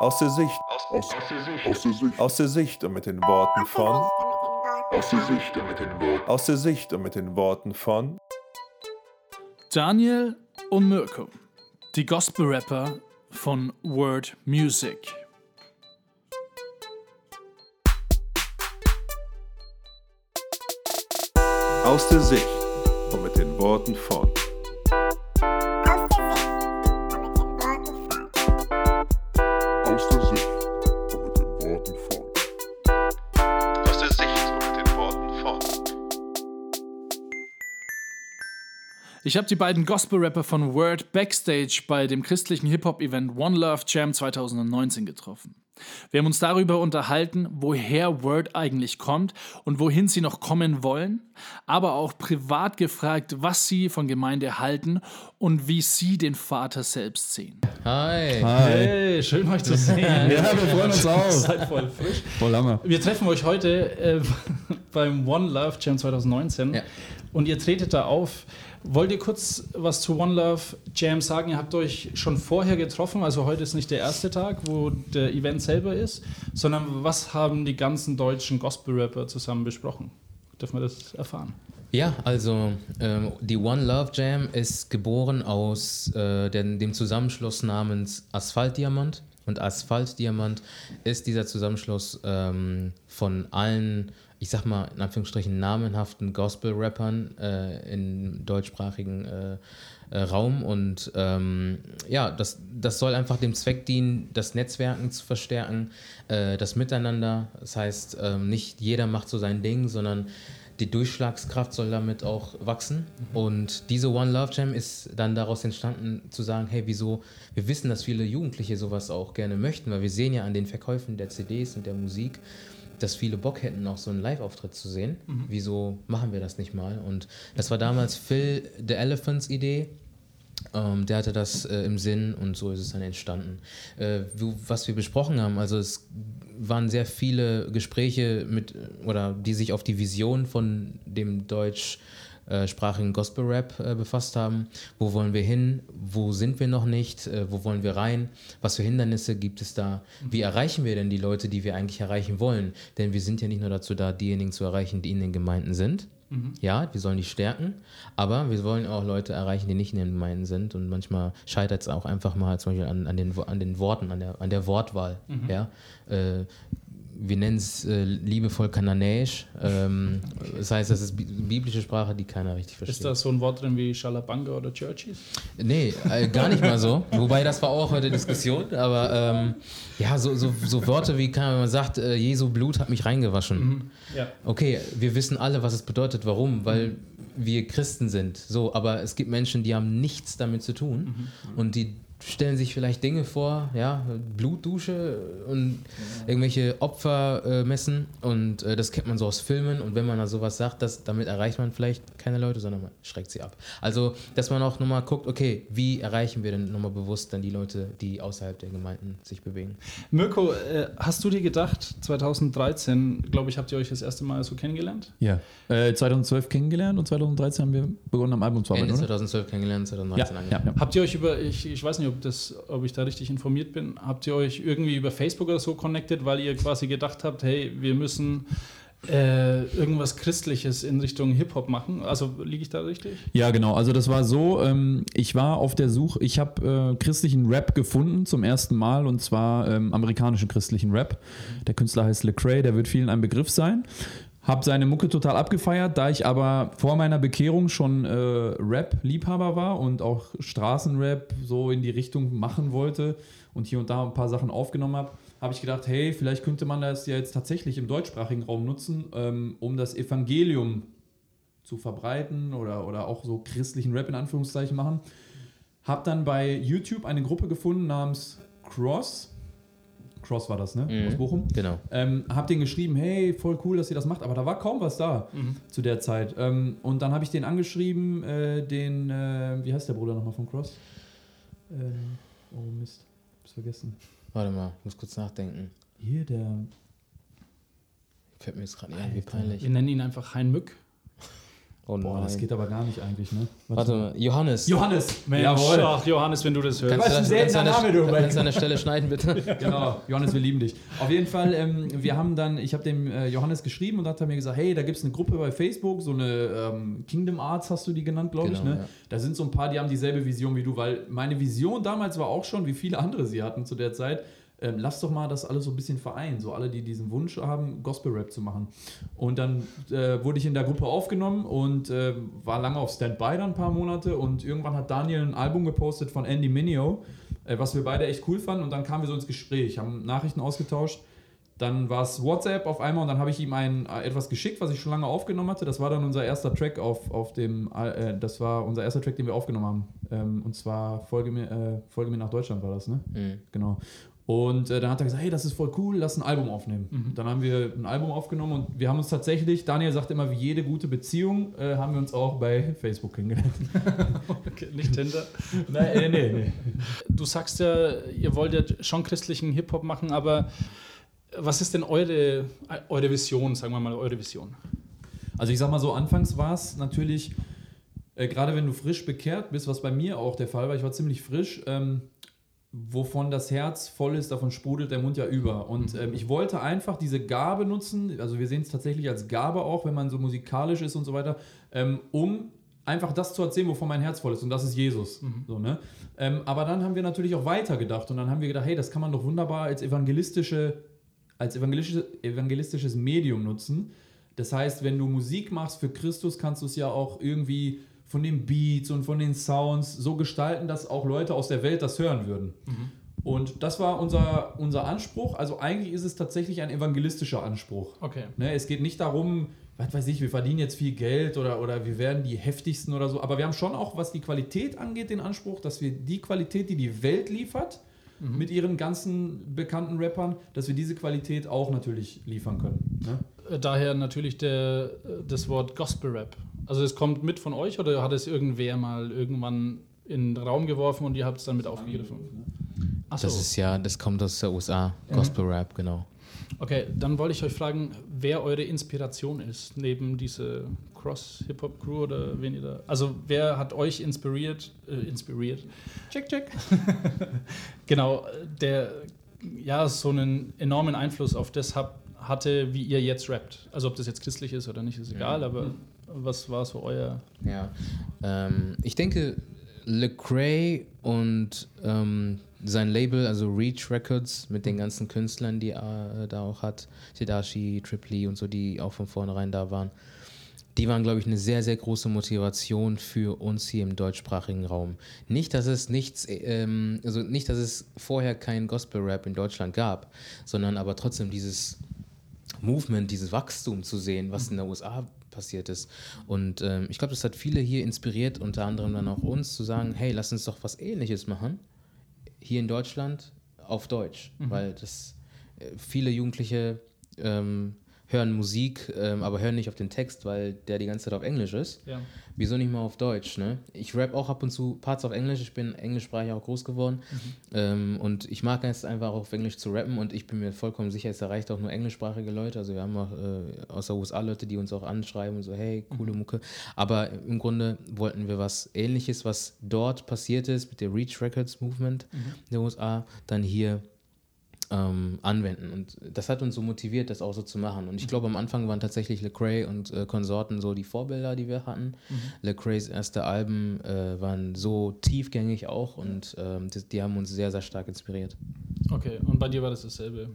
Aus der Sicht. Aus, aus, der Sicht. Aus der Sicht. Aus der Sicht und mit den Worten von. Aus der Sicht und mit den Worten. Aus der Sicht und mit den Worten von. Daniel und Mirko, die Gospel-Rapper von Word Music. Aus der Sicht und mit den Worten von. Ich habe die beiden Gospel-Rapper von Word backstage bei dem christlichen Hip-Hop-Event One Love Jam 2019 getroffen. Wir haben uns darüber unterhalten, woher Word eigentlich kommt und wohin sie noch kommen wollen, aber auch privat gefragt, was sie von Gemeinde halten und wie sie den Vater selbst sehen. Hi. Hi. Hey, schön euch zu sehen. Ja, wir freuen uns auch. Seid voll frisch. Voll Hammer. Wir treffen euch heute äh, beim One Love Jam 2019 Ja. Und ihr tretet da auf. Wollt ihr kurz was zu One Love Jam sagen? Ihr habt euch schon vorher getroffen, also heute ist nicht der erste Tag, wo der Event selber ist, sondern was haben die ganzen deutschen Gospel-Rapper zusammen besprochen? Dürfen wir das erfahren? Ja, also ähm, die One Love Jam ist geboren aus äh, den, dem Zusammenschluss namens Asphaltdiamant. Und Asphaltdiamant ist dieser Zusammenschluss ähm, von allen, ich sag mal in Anführungsstrichen, namenhaften Gospel-Rappern äh, im deutschsprachigen äh, äh, Raum. Und ähm, ja, das, das soll einfach dem Zweck dienen, das Netzwerken zu verstärken, äh, das Miteinander. Das heißt, ähm, nicht jeder macht so sein Ding, sondern die Durchschlagskraft soll damit auch wachsen. Und diese One Love Jam ist dann daraus entstanden, zu sagen, hey, wieso, wir wissen, dass viele Jugendliche sowas auch gerne möchten, weil wir sehen ja an den Verkäufen der CDs und der Musik, dass viele Bock hätten, auch so einen Live-Auftritt zu sehen. Wieso machen wir das nicht mal? Und das war damals Phil The Elephants Idee. Ähm, der hatte das äh, im Sinn und so ist es dann entstanden. Äh, was wir besprochen haben, also es waren sehr viele Gespräche mit, oder die sich auf die Vision von dem deutschsprachigen Gospel-Rap äh, befasst haben. Wo wollen wir hin? Wo sind wir noch nicht? Äh, wo wollen wir rein? Was für Hindernisse gibt es da? Wie erreichen wir denn die Leute, die wir eigentlich erreichen wollen? Denn wir sind ja nicht nur dazu da, diejenigen zu erreichen, die in den Gemeinden sind. Ja, wir sollen die stärken, aber wir wollen auch Leute erreichen, die nicht in den Gemeinden sind. Und manchmal scheitert es auch einfach mal zum Beispiel an, an, den, an den Worten, an der, an der Wortwahl. Ja? Wir nennen es äh, liebevoll kananäisch. Ähm, das heißt, das ist bi- biblische Sprache, die keiner richtig versteht. Ist da so ein Wort drin wie Schalabanga oder Churchies? Nee, äh, gar nicht mal so. Wobei das war auch heute Diskussion, aber ähm, ja, so, so, so Worte wie, kann man sagt, äh, Jesu Blut hat mich reingewaschen. Ja. Okay, wir wissen alle, was es bedeutet. Warum? Weil wir Christen sind. So, aber es gibt Menschen, die haben nichts damit zu tun und die stellen sich vielleicht Dinge vor, ja, Blutdusche und irgendwelche Opfer äh, messen und äh, das kennt man so aus Filmen und wenn man da sowas sagt, das, damit erreicht man vielleicht keine Leute, sondern man schreckt sie ab. Also, dass man auch nochmal guckt, okay, wie erreichen wir denn nochmal bewusst dann die Leute, die außerhalb der Gemeinden sich bewegen? Mirko, äh, hast du dir gedacht, 2013, glaube ich, habt ihr euch das erste Mal so kennengelernt? Ja. Äh, 2012 kennengelernt und 2013 haben wir begonnen am Album zu Ende arbeiten, oder? 2012 kennengelernt, 2019 Ja, ja, ja. Habt ihr euch über, ich, ich weiß nicht, ob, das, ob ich da richtig informiert bin, habt ihr euch irgendwie über Facebook oder so connected, weil ihr quasi gedacht habt, hey, wir müssen äh, irgendwas Christliches in Richtung Hip-Hop machen? Also liege ich da richtig? Ja, genau. Also das war so, ähm, ich war auf der Suche, ich habe äh, christlichen Rap gefunden zum ersten Mal und zwar ähm, amerikanischen christlichen Rap. Der Künstler heißt Lecrae, der wird vielen ein Begriff sein. Hab seine Mucke total abgefeiert, da ich aber vor meiner Bekehrung schon äh, Rap-Liebhaber war und auch Straßenrap so in die Richtung machen wollte und hier und da ein paar Sachen aufgenommen habe, habe ich gedacht, hey, vielleicht könnte man das ja jetzt tatsächlich im deutschsprachigen Raum nutzen, ähm, um das Evangelium zu verbreiten oder, oder auch so christlichen Rap in Anführungszeichen machen. Hab dann bei YouTube eine Gruppe gefunden namens Cross. Cross war das, ne? Mhm. Aus Bochum. Genau. Ähm, hab den geschrieben, hey, voll cool, dass ihr das macht, aber da war kaum was da zu der Zeit. Ähm, und dann habe ich den angeschrieben, äh, den, äh, wie heißt der Bruder nochmal von Cross? Ähm, oh Mist, hab's vergessen. Warte mal, ich muss kurz nachdenken. Hier, der, Fällt mir jetzt gerade nicht ein, wie Alter. peinlich. Wir nennen ihn einfach Hein Mück. Oh Boah, nein. das geht aber gar nicht eigentlich, ne? Warte mal, Johannes. Johannes! Mensch, Jawohl! ach, Johannes, wenn du das hörst. Kannst du das- kannst du an der- Name, du, Kannst an der Stelle schneiden, bitte? Genau, Johannes, wir lieben dich. Auf jeden Fall, ähm, wir haben dann, ich habe dem äh, Johannes geschrieben und hat er mir gesagt, hey, da gibt es eine Gruppe bei Facebook, so eine ähm, Kingdom Arts hast du die genannt, glaube ich. Genau, Ne? ja. Da sind so ein paar, die haben dieselbe Vision wie du, weil meine Vision damals war auch schon, wie viele andere sie hatten zu der Zeit, ähm, lass doch mal das alles so ein bisschen vereinen, so alle, die diesen Wunsch haben, Gospel-Rap zu machen. Und dann äh, wurde ich in der Gruppe aufgenommen und äh, war lange auf Standby dann ein paar Monate und irgendwann hat Daniel ein Album gepostet von Andy Mineo, äh, was wir beide echt cool fanden und dann kamen wir so ins Gespräch, haben Nachrichten ausgetauscht. Dann war es WhatsApp auf einmal und dann habe ich ihm ein, äh, etwas geschickt, was ich schon lange aufgenommen hatte. Das war dann unser erster Track auf, auf dem, äh, das war unser erster Track, den wir aufgenommen haben. Ähm, und zwar Folge mir, äh, Folge mir nach Deutschland war das, ne? Mhm. Genau. Und äh, dann hat er gesagt, hey, das ist voll cool, lass ein Album aufnehmen. Dann haben wir ein Album aufgenommen und wir haben uns tatsächlich, Daniel sagt immer, wie jede gute Beziehung, äh, haben wir uns auch bei Facebook kennengelernt. Okay, nicht Tinder. Nein, äh, nee, nee. Du sagst ja, ihr wollt ja schon christlichen Hip-Hop machen, aber was ist denn eure, eure Vision, sagen wir mal, eure Vision? Also ich sag mal so, anfangs war es natürlich, äh, gerade wenn du frisch bekehrt bist, was bei mir auch der Fall war, ich war ziemlich frisch, ähm, wovon das Herz voll ist, davon sprudelt der Mund ja über. Und ähm, ich wollte einfach diese Gabe nutzen, also wir sehen es tatsächlich als Gabe auch, wenn man so musikalisch ist und so weiter, ähm, um einfach das zu erzählen, wovon mein Herz voll ist. Und das ist Jesus. So, ne? ähm, aber dann haben wir natürlich auch weitergedacht und dann haben wir gedacht, hey, das kann man doch wunderbar als evangelistische, als evangelistische, evangelistisches Medium nutzen. Das heißt, wenn du Musik machst für Christus, kannst du es ja auch irgendwie von den Beats und von den Sounds so gestalten, dass auch Leute aus der Welt das hören würden. Und das war unser, unser Anspruch. Also eigentlich ist es tatsächlich ein evangelistischer Anspruch. Okay. Ne, es geht nicht darum, was weiß ich, wir verdienen jetzt viel Geld oder, oder wir werden die heftigsten oder so. Aber wir haben schon auch, was die Qualität angeht, den Anspruch, dass wir die Qualität, die die Welt liefert, mit ihren ganzen bekannten Rappern, dass wir diese Qualität auch natürlich liefern können. Ne? Äh, Daher natürlich der, äh, das Wort Gospel Rap. Also es kommt mit von euch oder hat es irgendwer mal irgendwann in den Raum geworfen und ihr habt es dann mit aufgegriffen? Achso, Das ist ja, das kommt aus der USA. Gospel Rap, genau. okay, dann wollte ich euch fragen, wer eure Inspiration ist, neben diese Cross-Hip-Hop-Crew oder wen ihr da... Also wer hat euch inspiriert, äh, inspiriert? Check, check. genau, der ja so einen enormen Einfluss auf das hab, hatte, wie ihr jetzt rappt. Also ob das jetzt christlich ist oder nicht, ist egal, aber was war so euer... Ja. Ähm, ich denke, Lecrae und ähm, sein Label, also Reach Records, mit den ganzen Künstlern, die er da auch hat, Tadashi, Triply und so, die auch von vornherein da waren, die waren, glaube ich, eine sehr, sehr große Motivation für uns hier im deutschsprachigen Raum. Nicht, dass es nichts, ähm, also nicht, dass es vorher keinen Gospel-Rap in Deutschland gab, sondern aber trotzdem dieses Movement, dieses Wachstum zu sehen, was in der USA passiert ist. Und ähm, ich glaube, das hat viele hier inspiriert, unter anderem dann auch uns, zu sagen, hey, lass uns doch was Ähnliches machen, hier in Deutschland auf Deutsch, weil das äh, viele Jugendliche ähm, hören Musik, ähm, aber hören nicht auf den Text, weil der die ganze Zeit auf Englisch ist. Ja. Wieso nicht mal auf Deutsch, ne? Ich rap auch ab und zu Parts auf Englisch, ich bin englischsprachig auch groß geworden. Ähm, und ich mag es einfach auch auf Englisch zu rappen und ich bin mir vollkommen sicher, es erreicht auch nur englischsprachige Leute, also wir haben auch äh, aus der USA Leute, die uns auch anschreiben und so, hey, coole Mucke, aber im Grunde wollten wir was ähnliches, was dort passiert ist mit der Reach Records Movement der USA, dann hier ähm, anwenden. Und das hat uns so motiviert, das auch so zu machen. Und ich glaube, am Anfang waren tatsächlich Lecrae und äh, Konsorten so die Vorbilder, die wir hatten. Lecraes erste Alben äh, waren so tiefgängig auch und ähm, die, die haben uns sehr, sehr stark inspiriert. Okay, und bei dir war das dasselbe?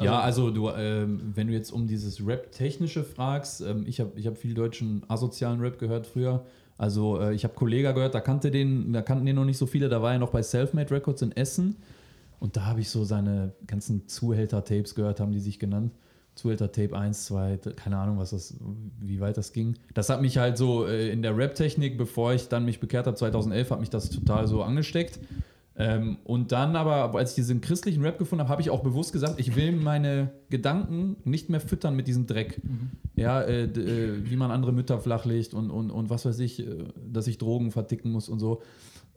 ja, also du, ähm, wenn du jetzt um dieses Rap-Technische fragst, ähm, ich habe ich hab viel deutschen asozialen Rap gehört früher. Also äh, ich habe Kollega gehört, da kannte den, da kannten den noch nicht so viele, da war er noch bei Selfmade Records in Essen. Und da habe ich so seine ganzen Zuhälter-Tapes gehört, haben die sich genannt. Zuhälter-Tape 1, 2, keine Ahnung, was das, wie weit das ging. Das hat mich halt so äh, in der Rap-Technik, bevor ich dann mich bekehrt habe, 2011, hat mich das total so angesteckt. Ähm, und dann aber, als ich diesen christlichen Rap gefunden habe, habe ich auch bewusst gesagt, ich will meine Gedanken nicht mehr füttern mit diesem Dreck. Ja, äh, äh, wie man andere Mütter flachlegt und, und, und was weiß ich, äh, dass ich Drogen verticken muss und so.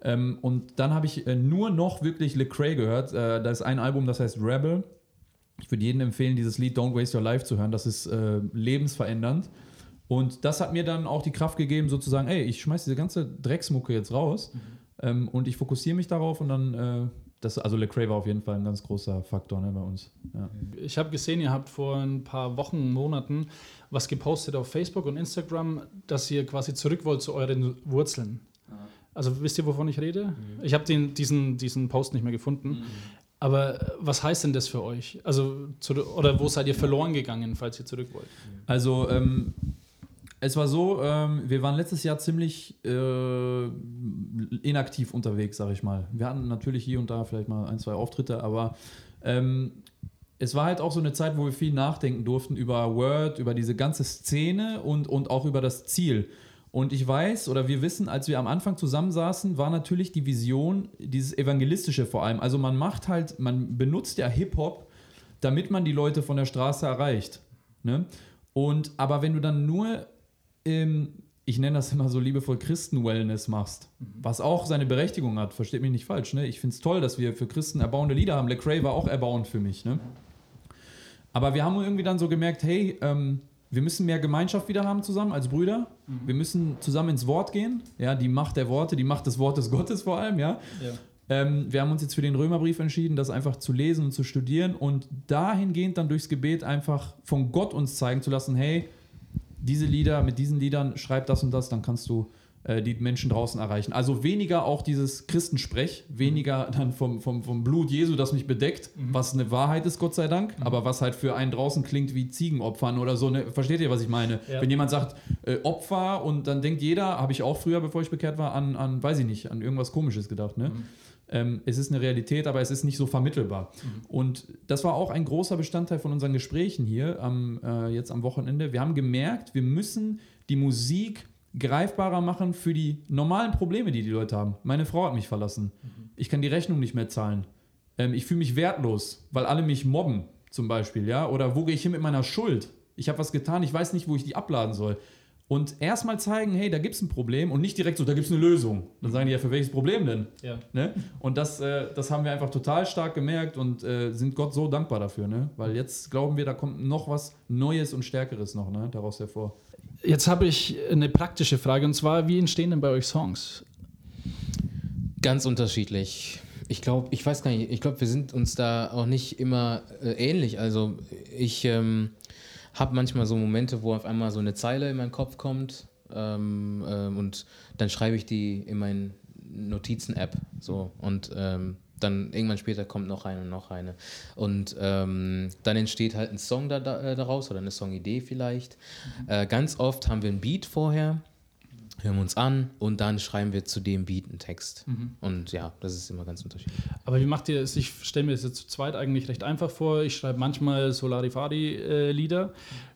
Ähm, und dann habe ich äh, nur noch wirklich Lecrae gehört. Äh, da ist ein Album, das heißt Rebel. Ich würde jedem empfehlen, dieses Lied Don't Waste Your Life zu hören. Das ist äh, lebensverändernd. Und das hat mir dann auch die Kraft gegeben, sozusagen, ey, ich schmeiß diese ganze Drecksmucke jetzt raus Mhm. ähm, und ich fokussiere mich darauf und dann, äh, das, also Lecrae war auf jeden Fall ein ganz großer Faktor ne, bei uns. Ja. Ich habe gesehen, ihr habt vor ein paar Wochen, Monaten was gepostet auf Facebook und Instagram, dass ihr quasi zurück wollt zu euren Wurzeln. Also wisst ihr, wovon ich rede? Ich habe diesen, diesen Post nicht mehr gefunden. Aber äh, was heißt denn das für euch? Also, zu, oder wo seid ihr verloren gegangen, falls ihr zurück wollt? Also, ähm, es war so, ähm, wir waren letztes Jahr ziemlich äh, inaktiv unterwegs, sag ich mal. Wir hatten natürlich hier und da vielleicht mal ein, zwei Auftritte, aber ähm, es war halt auch so eine Zeit, wo wir viel nachdenken durften über Word, über diese ganze Szene und, und auch über das Ziel. Und ich weiß oder wir wissen, als wir am Anfang zusammensaßen, war natürlich die Vision, dieses Evangelistische vor allem. Also man macht halt, man benutzt ja Hip-Hop, damit man die Leute von der Straße erreicht. Ne? Und aber wenn du dann nur, ähm, ich nenne das immer so liebevoll Christen-Wellness machst, was auch seine Berechtigung hat, versteht mich nicht falsch. Ne? Ich finde es toll, dass wir für Christen erbauende Lieder haben. Lecrae war auch erbauend für mich. Ne? Aber wir haben irgendwie dann so gemerkt, hey, ähm, wir müssen mehr Gemeinschaft wieder haben zusammen als Brüder. Wir müssen zusammen ins Wort gehen. Ja, die Macht der Worte, die Macht des Wortes Gottes vor allem, ja. Ja. Ähm, wir haben uns jetzt für den Römerbrief entschieden, das einfach zu lesen und zu studieren und dahingehend dann durchs Gebet einfach von Gott uns zeigen zu lassen, hey, diese Lieder, mit diesen Liedern schreib das und das, dann kannst du die Menschen draußen erreichen. Also weniger auch dieses Christensprech, weniger dann vom, vom, vom Blut Jesu, das mich bedeckt, was eine Wahrheit ist, Gott sei Dank, aber was halt für einen draußen klingt wie Ziegenopfern oder so. Ne? Versteht ihr, was ich meine? Ja. Wenn jemand sagt äh, Opfer und dann denkt jeder, habe ich auch früher, bevor ich bekehrt war, an, an, weiß ich nicht, an irgendwas Komisches gedacht. Ne? Ähm, es ist eine Realität, aber es ist nicht so vermittelbar. Und das war auch ein großer Bestandteil von unseren Gesprächen hier am, äh, jetzt am Wochenende. Wir haben gemerkt, wir müssen die Musik greifbarer machen für die normalen Probleme, die die Leute haben. Meine Frau hat mich verlassen. Ich kann die Rechnung nicht mehr zahlen. Ähm, ich fühle mich wertlos, weil alle mich mobben, zum Beispiel, ja. Oder wo gehe ich hin mit meiner Schuld? Ich habe was getan, ich weiß nicht, wo ich die abladen soll. Und erstmal zeigen, hey, da gibt es ein Problem und nicht direkt so, da gibt es eine Lösung. Dann sagen die ja, für welches Problem denn? Ja. Ne? Und das, äh, das haben wir einfach total stark gemerkt und äh, sind Gott so dankbar dafür, ne? Weil jetzt glauben wir, da kommt noch was Neues und Stärkeres noch ne? daraus hervor. Jetzt habe ich eine praktische Frage und zwar, wie entstehen denn bei euch Songs? Ganz unterschiedlich. Ich glaube, ich weiß gar nicht, ich glaube, wir sind uns da auch nicht immer äh, ähnlich. Also ich ähm, habe manchmal so Momente, wo auf einmal so eine Zeile in meinen Kopf kommt ähm, ähm, und dann schreibe ich die in meine Notizen-App. So und ähm, dann irgendwann später kommt noch eine und noch eine. Und ähm, dann entsteht halt ein Song da, da, äh, daraus oder eine Songidee vielleicht. Äh, ganz oft haben wir ein Beat vorher, hören wir uns an und dann schreiben wir zu dem Beat einen Text. Und ja, das ist immer ganz unterschiedlich. Aber wie macht ihr es? Ich stelle mir das jetzt zu zweit eigentlich recht einfach vor. Ich schreibe manchmal Solarifadi-Lieder.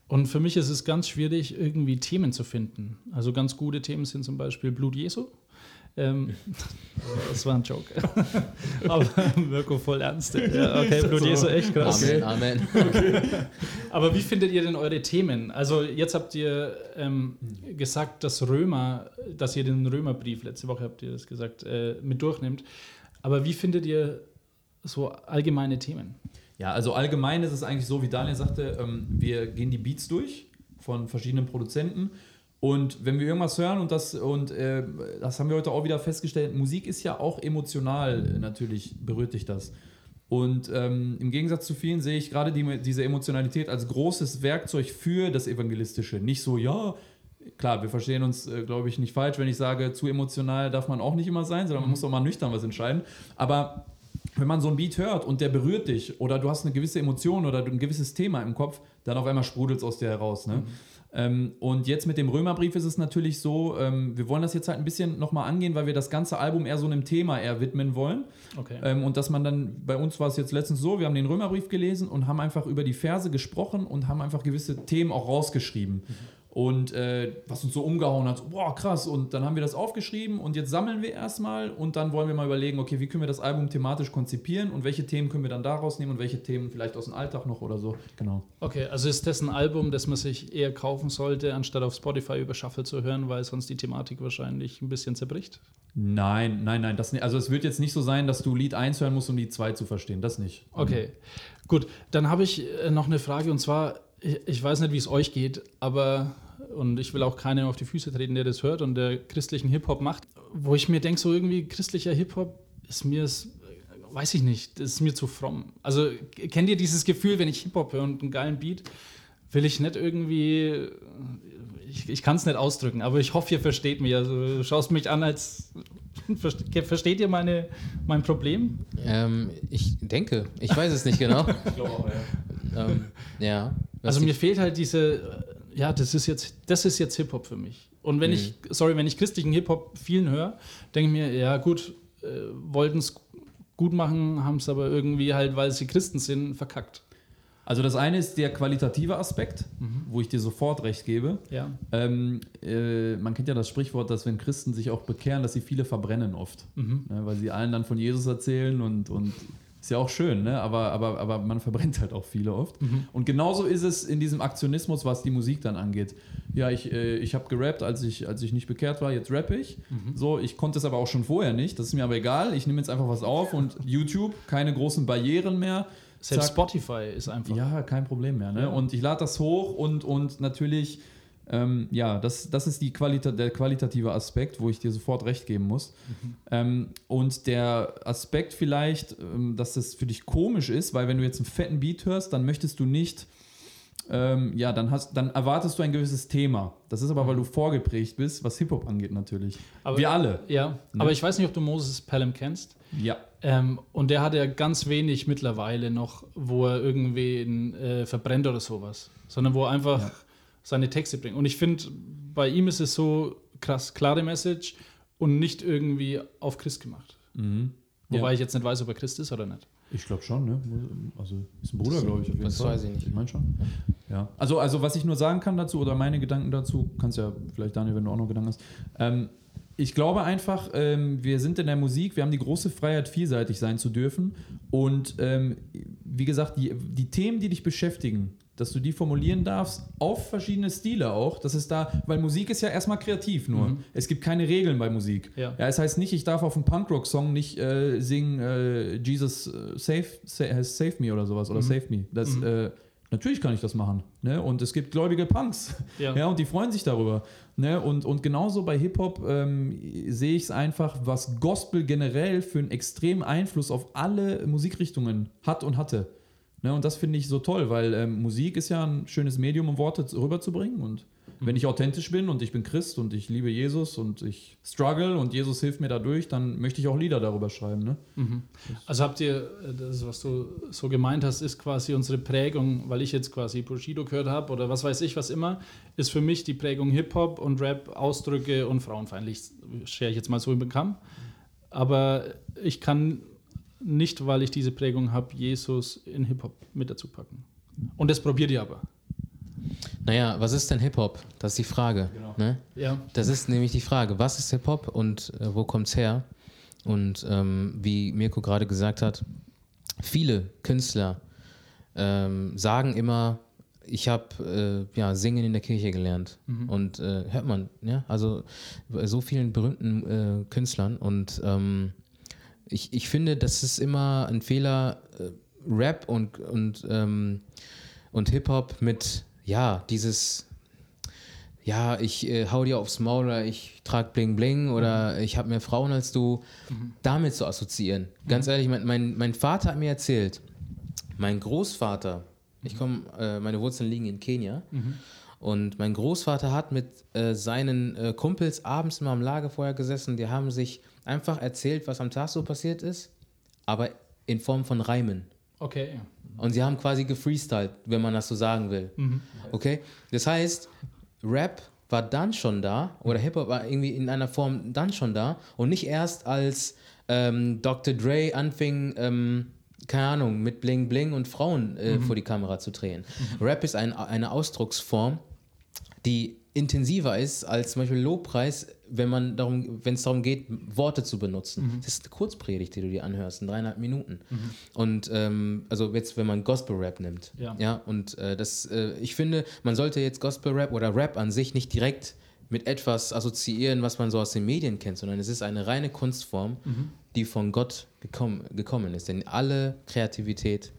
und für mich ist es ganz schwierig, irgendwie Themen zu finden. Also ganz gute Themen sind zum Beispiel Blut Jesu. Ähm, das war ein Joke. Aber Mirko voll ernst. Ja, okay, Blut Jesu, echt krass. Amen, Amen. Aber wie findet ihr denn eure Themen? Also jetzt habt ihr ähm, gesagt, dass Römer, dass ihr den Römerbrief, letzte Woche habt ihr das gesagt, äh, mit durchnimmt. Aber wie findet ihr so allgemeine Themen? Ja, also allgemein ist es eigentlich so, wie Daniel sagte, ähm, wir gehen die Beats durch von verschiedenen Produzenten. Und wenn wir irgendwas hören und das, und äh, das haben wir heute auch wieder festgestellt, Musik ist ja auch emotional, natürlich berührt dich das. Und ähm, im Gegensatz zu vielen sehe ich gerade die, diese Emotionalität als großes Werkzeug für das Evangelistische. Nicht so, ja, klar, wir verstehen uns, äh, glaube ich, nicht falsch, wenn ich sage, zu emotional darf man auch nicht immer sein, sondern man muss auch mal nüchtern was entscheiden. Aber wenn man so einen Beat hört und der berührt dich oder du hast eine gewisse Emotion oder ein gewisses Thema im Kopf, dann auf einmal sprudelt es aus dir heraus. Ne? Ähm, und jetzt mit dem Römerbrief ist es natürlich so, ähm, wir wollen das jetzt halt ein bisschen nochmal angehen, weil wir das ganze Album eher so einem Thema eher widmen wollen. Okay. Ähm, und dass man dann, bei uns war es jetzt letztens so, wir haben den Römerbrief gelesen und haben einfach über die Verse gesprochen und haben einfach gewisse Themen auch rausgeschrieben. Und äh, was uns so umgehauen hat, so, boah, krass. Und dann haben wir das aufgeschrieben und jetzt sammeln wir erstmal und dann wollen wir mal überlegen, okay, wie können wir das Album thematisch konzipieren und welche Themen können wir dann daraus nehmen und welche Themen vielleicht aus dem Alltag noch oder so. Genau. Okay, also ist das ein Album, das man sich eher kaufen sollte, anstatt auf Spotify über Shuffle zu hören, weil sonst die Thematik wahrscheinlich ein bisschen zerbricht? Nein, nein, nein. Das, also es wird jetzt nicht so sein, dass du Lied 1 hören musst, um Lied 2 zu verstehen. Das nicht. Okay, gut. Dann habe ich äh, noch eine Frage und zwar, ich, ich weiß nicht, wie es euch geht, aber und ich will auch keinen auf die Füße treten, der das hört und der christlichen Hip-Hop macht, wo ich mir denke, so irgendwie christlicher Hip-Hop ist mir es, weiß ich nicht, das ist mir zu fromm. Also kennt ihr dieses Gefühl, wenn ich Hip-Hop höre und einen geilen Beat, will ich nicht irgendwie, ich, ich kann es nicht ausdrücken, aber ich hoffe, ihr versteht mich. Also du schaust mich an als, versteht ihr meine, mein Problem? Ähm, ich denke, ich weiß es nicht genau. ich glaube auch, ja. ähm, ja. Also mir fehlt halt diese, ja, das ist jetzt, das ist jetzt Hip-Hop für mich. Und wenn mhm. ich, sorry, wenn ich christlichen Hip-Hop vielen höre, denke ich mir, ja gut, äh, wollten es gut machen, haben es aber irgendwie halt, weil sie Christen sind, verkackt. Also das eine ist der qualitative Aspekt, mhm. wo ich dir sofort recht gebe. Ja. Ähm, äh, man kennt ja das Sprichwort, dass wenn Christen sich auch bekehren, dass sie viele verbrennen oft. Mhm. Ja, weil sie allen dann von Jesus erzählen und, und ist ja auch schön, ne? aber, aber, aber man verbrennt halt auch viele oft. Mhm. Und genauso ist es in diesem Aktionismus, was die Musik dann angeht. Ja, ich, äh, ich habe gerappt, als ich, als ich nicht bekehrt war, jetzt rappe ich. Mhm. So, ich konnte es aber auch schon vorher nicht, das ist mir aber egal. Ich nehme jetzt einfach was auf und YouTube, keine großen Barrieren mehr selbst Zack. Spotify ist einfach. Ja, kein Problem mehr. Ne? Ja. Und ich lade das hoch und, und natürlich, ähm, ja, das, das ist die Qualita der qualitative Aspekt, wo ich dir sofort recht geben muss. Mhm. Ähm, und der Aspekt vielleicht, ähm, dass das für dich komisch ist, weil wenn du jetzt einen fetten Beat hörst, dann möchtest du nicht ähm, ja, dann, hast, dann erwartest du ein gewisses Thema. Das ist aber, weil du vorgeprägt bist, was Hip-Hop angeht natürlich. Aber, Wir alle. Ja, ne? aber ich weiß nicht, ob du Moses Pelham kennst. Ja. Ähm, und der hat ja ganz wenig mittlerweile noch, wo er irgendwen äh, verbrennt oder sowas, sondern wo er einfach ja. Seine Texte bringt. Und ich finde, bei ihm ist es so krass, klare Message und nicht irgendwie auf Christ gemacht. Mhm. Wobei ja. ich jetzt nicht weiß, ob er Christ ist oder nicht. Ich glaube schon, ne? Also ist ein Bruder, glaube ich. Auf das Fall. weiß ich nicht. Ich meine schon. Ja. Also, also, was ich nur sagen kann dazu oder meine Gedanken dazu, kannst ja vielleicht, Daniel, wenn du auch noch Gedanken hast. Ähm, ich glaube einfach, ähm, wir sind in der Musik, wir haben die große Freiheit, vielseitig sein zu dürfen. Und ähm, wie gesagt, die, die Themen, die dich beschäftigen, dass du die formulieren darfst, auf verschiedene Stile auch. Das ist da, weil Musik ist ja erstmal kreativ nur. Mhm. Es gibt keine Regeln bei Musik. Ja. ja, es heißt nicht, ich darf auf einem Punkrock-Song nicht äh, singen, äh, Jesus äh, save, save, save, me oder sowas oder mhm. Save me. Das, mhm. äh, natürlich kann ich das machen. Ne? Und es gibt gläubige Punks. Ja. ja und die freuen sich darüber. Ne? Und, und genauso bei Hip-Hop ähm, sehe ich es einfach, was Gospel generell für einen extremen Einfluss auf alle Musikrichtungen hat und hatte. Ne, und das finde ich so toll, weil ähm, Musik ist ja ein schönes Medium, um Worte rüberzubringen. Und mhm. wenn ich authentisch bin und ich bin Christ und ich liebe Jesus und ich struggle und Jesus hilft mir dadurch, dann möchte ich auch Lieder darüber schreiben. Ne? Mhm. Also habt ihr, das, was du so gemeint hast, ist quasi unsere Prägung, weil ich jetzt quasi Bushido gehört habe oder was weiß ich, was immer, ist für mich die Prägung Hip-Hop und Rap, Ausdrücke und frauenfeindlich, schere ich jetzt mal so den Kamm. Aber ich kann nicht, weil ich diese Prägung habe, Jesus in Hip-Hop mit dazu packen. Und das probiert ihr aber. Naja, was ist denn Hip-Hop? Das ist die Frage. Genau. Ne? Ja. Das ist nämlich die Frage. Was ist Hip-Hop und äh, wo kommt es her? Und ähm, wie Mirko gerade gesagt hat, viele Künstler ähm, sagen immer, ich habe äh, ja, Singen in der Kirche gelernt. Mhm. Und äh, hört man, ja, also bei so vielen berühmten äh, Künstlern und ähm, ich, ich finde, das ist immer ein Fehler, äh, Rap und, und, ähm, und Hip-Hop mit, ja, dieses, ja, ich äh, hau dir aufs Maul oder ich trage Bling Bling oder mhm. ich habe mehr Frauen als du, mhm. damit zu assoziieren. Ganz mhm. ehrlich, mein, mein, mein Vater hat mir erzählt, mein Großvater, ich komme, äh, meine Wurzeln liegen in Kenia. Und mein Großvater hat mit äh, seinen äh, Kumpels abends immer am Lagerfeuer gesessen. Die haben sich einfach erzählt, was am Tag so passiert ist, aber in Form von Reimen. Okay. Und sie haben quasi gefreestylt, wenn man das so sagen will. Mhm. Okay? Das heißt, Rap war dann schon da oder Hip-Hop war irgendwie in einer Form dann schon da und nicht erst als ähm, Dr. Dre anfing, ähm, keine Ahnung, mit Bling Bling und Frauen äh, mhm. vor die Kamera zu drehen. Mhm. Rap ist ein, eine Ausdrucksform, die intensiver ist als zum Beispiel Lobpreis, wenn man darum, wenn es darum geht, Worte zu benutzen. Mhm. Das ist eine Kurzpredigt, die du dir anhörst, in dreieinhalb Minuten. Mhm. Und ähm, also jetzt, wenn man Gospel-Rap nimmt. Ja. ja und äh, das, äh, ich finde, man sollte jetzt Gospel-Rap oder Rap an sich nicht direkt mit etwas assoziieren, was man so aus den Medien kennt, sondern es ist eine reine Kunstform, mhm. die von Gott gekommen, gekommen ist. Denn alle Kreativität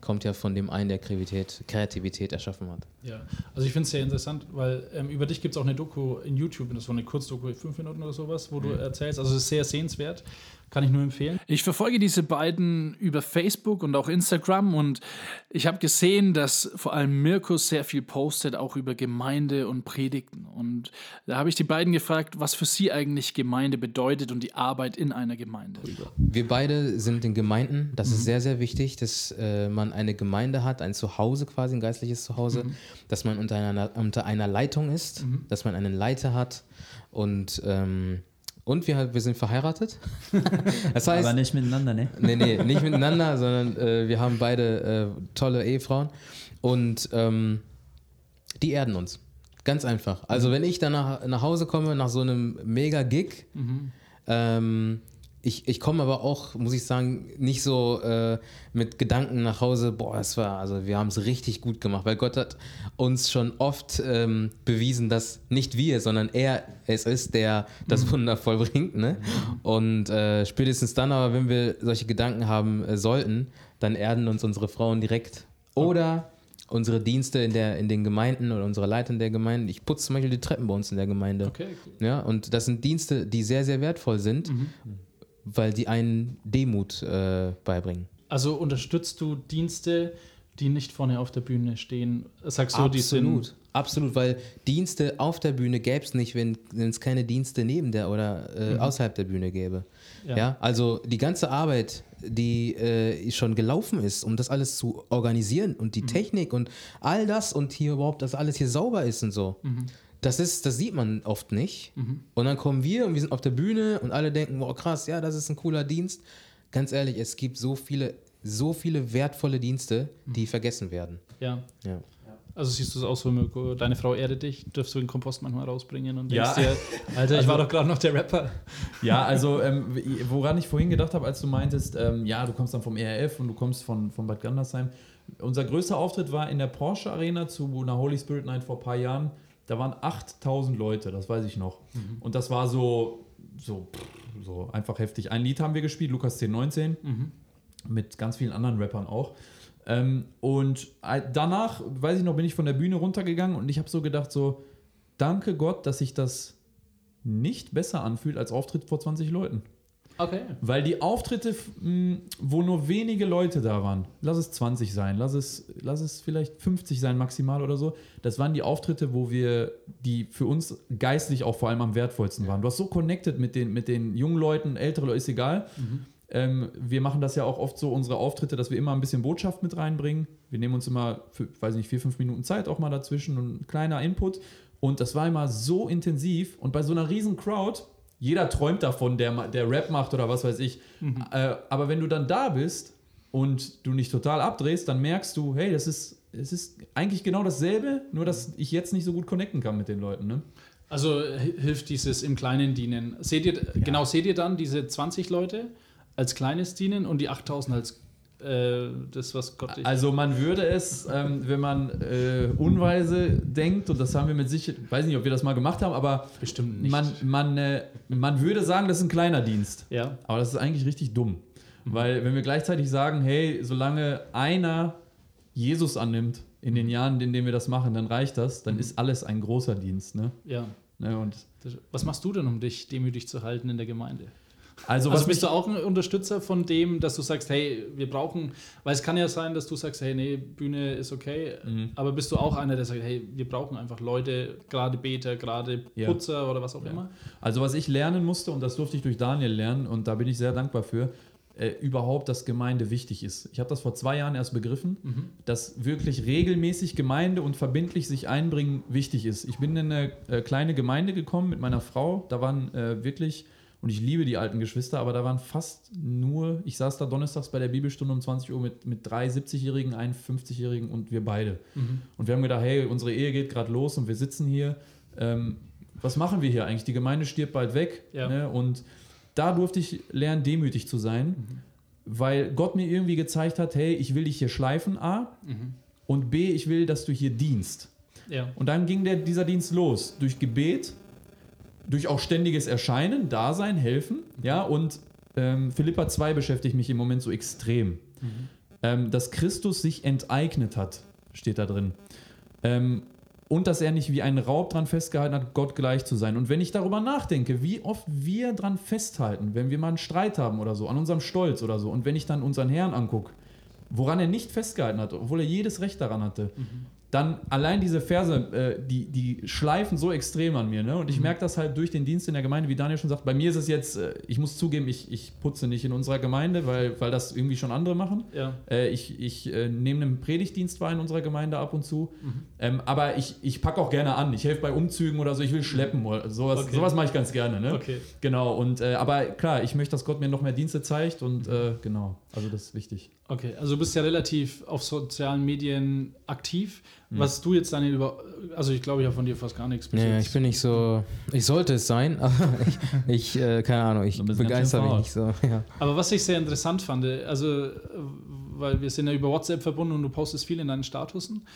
kommt ja von dem einen, der Kreativität, Kreativität erschaffen hat. Ja, also ich finde es sehr interessant, weil ähm, über dich gibt es auch eine Doku in YouTube, das war eine Kurzdoku, fünf Minuten oder sowas, wo du erzählst. Also es ist sehr sehenswert. Kann ich nur empfehlen. Ich verfolge diese beiden über Facebook und auch Instagram und ich habe gesehen, dass vor allem Mirko sehr viel postet, auch über Gemeinde und Predigten. Und da habe ich die beiden gefragt, was für sie eigentlich Gemeinde bedeutet und die Arbeit in einer Gemeinde. Wir beide sind in Gemeinden. Das ist sehr, sehr wichtig, dass äh, man eine Gemeinde hat, ein Zuhause quasi, ein geistliches Zuhause, dass man unter einer, unter einer Leitung ist, dass man einen Leiter hat und ähm, und wir, wir sind verheiratet. das heißt, Aber nicht miteinander, ne? nee, nee, nicht miteinander, sondern äh, wir haben beide äh, tolle Ehefrauen und ähm, die erden uns. Ganz einfach. Also wenn ich dann nach, nach Hause komme, nach so einem Mega-Gig, ähm, ich, ich komme aber auch, muss ich sagen, nicht so äh, mit Gedanken nach Hause, boah, es war, also wir haben es richtig gut gemacht, weil Gott hat uns schon oft ähm, bewiesen, dass nicht wir, sondern er es ist, der das Wunder vollbringt. Ne? Und äh, spätestens dann aber, wenn wir solche Gedanken haben äh, sollten, dann erden uns unsere Frauen direkt. Oder unsere Dienste in, der, in den Gemeinden oder unsere Leiter in der Gemeinde. Ich putze zum Beispiel die Treppen bei uns in der Gemeinde. Okay, cool. Ja, und das sind Dienste, die sehr, sehr wertvoll sind, weil die einen Demut äh, beibringen. Also unterstützt du Dienste, die nicht vorne auf der Bühne stehen? Sagst du, die absolut, sind. absolut, weil Dienste auf der Bühne gäbe es nicht, wenn es keine Dienste neben der oder äh, außerhalb der Bühne gäbe. Ja. Ja. also die ganze Arbeit, die äh, schon gelaufen ist, um das alles zu organisieren und die Technik und all das und hier überhaupt, dass alles hier sauber ist und so. Das ist, das sieht man oft nicht. Und dann kommen wir und wir sind auf der Bühne und alle denken, wow, krass, ja, das ist ein cooler Dienst. Ganz ehrlich, es gibt so viele, so viele wertvolle Dienste, die vergessen werden. Ja. Ja. Also siehst du es auch so, Mirko, deine Frau erdet dich, dürfst du den Kompost manchmal rausbringen und Ja. denkst dir, Alter, ich war doch gerade noch der Rapper. Ja, also ähm, woran ich vorhin gedacht habe, als du meintest, ähm, ja, du kommst dann vom ERF und du kommst von, von Bad Gandersheim. Unser größter Auftritt war in der Porsche Arena zu einer Holy Spirit Night vor ein paar Jahren. Da waren 8000 Leute, das weiß ich noch. Und das war so, so, so einfach heftig. Ein Lied haben wir gespielt, Lukas 1019, mit ganz vielen anderen Rappern auch. Ähm, und danach, weiß ich noch, bin ich von der Bühne runtergegangen und ich habe so gedacht, so, danke Gott, dass sich das nicht besser anfühlt als Auftritt vor 20 Leuten. Okay. Weil die Auftritte, wo nur wenige Leute da waren, lass es 20 sein, lass es, lass es vielleicht 50 sein maximal oder so, das waren die Auftritte, wo wir, die für uns geistlich auch vor allem am wertvollsten waren. Du hast so connected mit den, mit den jungen Leuten, ältere Leute, ist egal. Ähm, wir machen das ja auch oft so, unsere Auftritte, dass wir immer ein bisschen Botschaft mit reinbringen. Wir nehmen uns immer, für, weiß nicht, vier, fünf Minuten Zeit auch mal dazwischen und ein kleiner Input. Und das war immer so intensiv. Und bei so einer riesen Crowd, jeder träumt davon, der, der Rap macht oder was weiß ich. Äh, aber wenn du dann da bist und du nicht total abdrehst, dann merkst du, hey, das ist, es ist eigentlich genau dasselbe, nur dass ich jetzt nicht so gut connecten kann mit den Leuten. Ne? Also hi- hilft dieses im Kleinen dienen. Seht ihr, genau, seht ihr dann diese 20 Leute als kleines Dienen und die 8000 als äh, das, was Gott. Also man würde es, ähm, wenn man äh, unweise denkt, und das haben wir mit Sicherheit, weiß nicht, ob wir das mal gemacht haben, aber Bestimmt nicht. man, man, äh, man würde sagen, das ist ein kleiner Dienst. ja. Aber das ist eigentlich richtig dumm. Weil wenn wir gleichzeitig sagen, hey, solange einer Jesus annimmt in den Jahren, in denen wir das machen, dann reicht das, dann ist alles ein großer Dienst. Ne? Ja. Ne, und Was machst du denn, um dich demütig zu halten in der Gemeinde? Also, Also was bist du auch ein Unterstützer von dem, dass du sagst, hey, wir brauchen, weil es kann ja sein, dass du sagst, hey, nee, Bühne ist okay, Mhm. aber bist du auch einer, der sagt, hey, wir brauchen einfach Leute, gerade Beter, gerade Ja. Putzer oder was auch immer? also was ich lernen musste, und das durfte ich durch Daniel lernen, und da bin ich sehr dankbar für, äh, überhaupt, dass Gemeinde wichtig ist. Ich habe das vor zwei Jahren erst begriffen, dass wirklich regelmäßig Gemeinde und verbindlich sich einbringen wichtig ist. Ich bin in eine äh, kleine Gemeinde gekommen mit meiner Frau, da waren äh, wirklich, und ich liebe die alten Geschwister, aber da waren fast nur, ich saß da donnerstags bei der Bibelstunde um 20 Uhr mit, mit drei 70-Jährigen, einen 50-Jährigen und wir beide. Und wir haben gedacht, hey, unsere Ehe geht gerade los und wir sitzen hier. Ähm, was machen wir hier eigentlich? Die Gemeinde stirbt bald weg. Ja. Ne? Und da durfte ich lernen, demütig zu sein, weil Gott mir irgendwie gezeigt hat, hey, ich will dich hier schleifen, A, und B, ich will, dass du hier dienst. Ja. Und dann ging der, dieser Dienst los, durch Gebet, durch auch ständiges Erscheinen, Dasein, helfen, ja, und ähm, Philippa 2 beschäftigt mich im Moment so extrem. ähm, dass Christus sich enteignet hat, steht da drin. Ähm, und dass er nicht wie ein Raub dran festgehalten hat, Gott gleich zu sein. Und wenn ich darüber nachdenke, wie oft wir dran festhalten, wenn wir mal einen Streit haben oder so, an unserem Stolz oder so, und wenn ich dann unseren Herrn angucke, woran er nicht festgehalten hat, obwohl er jedes Recht daran hatte, dann allein diese Verse, äh, die, die schleifen so extrem an mir. Ne? Und ich merke das halt durch den Dienst in der Gemeinde, wie Daniel schon sagt. Bei mir ist es jetzt, äh, ich muss zugeben, ich, ich putze nicht in unserer Gemeinde, weil, weil das irgendwie schon andere machen. Ja. Äh, ich ich äh, nehme einen Predigtdienst wahr in unserer Gemeinde ab und zu. Ähm, aber ich, ich packe auch gerne an. Ich helfe bei Umzügen oder so. Ich will schleppen. Oder sowas Okay. sowas mache ich ganz gerne. Ne? Okay. Genau. Und, äh, aber klar, ich möchte, dass Gott mir noch mehr Dienste zeigt. Und äh, genau, also das ist wichtig. Okay, also du bist ja relativ auf sozialen Medien aktiv. Was du jetzt deine über. Also ich glaube, ich habe von dir fast gar nichts jetzt. ich bin nicht so. Ich sollte es sein, aber ich, ich äh, keine Ahnung, ich begeister mich nicht so. Ja. Aber was ich sehr interessant fand, also, äh, weil wir sind ja über WhatsApp verbunden und du postest viel in deinen Statusen,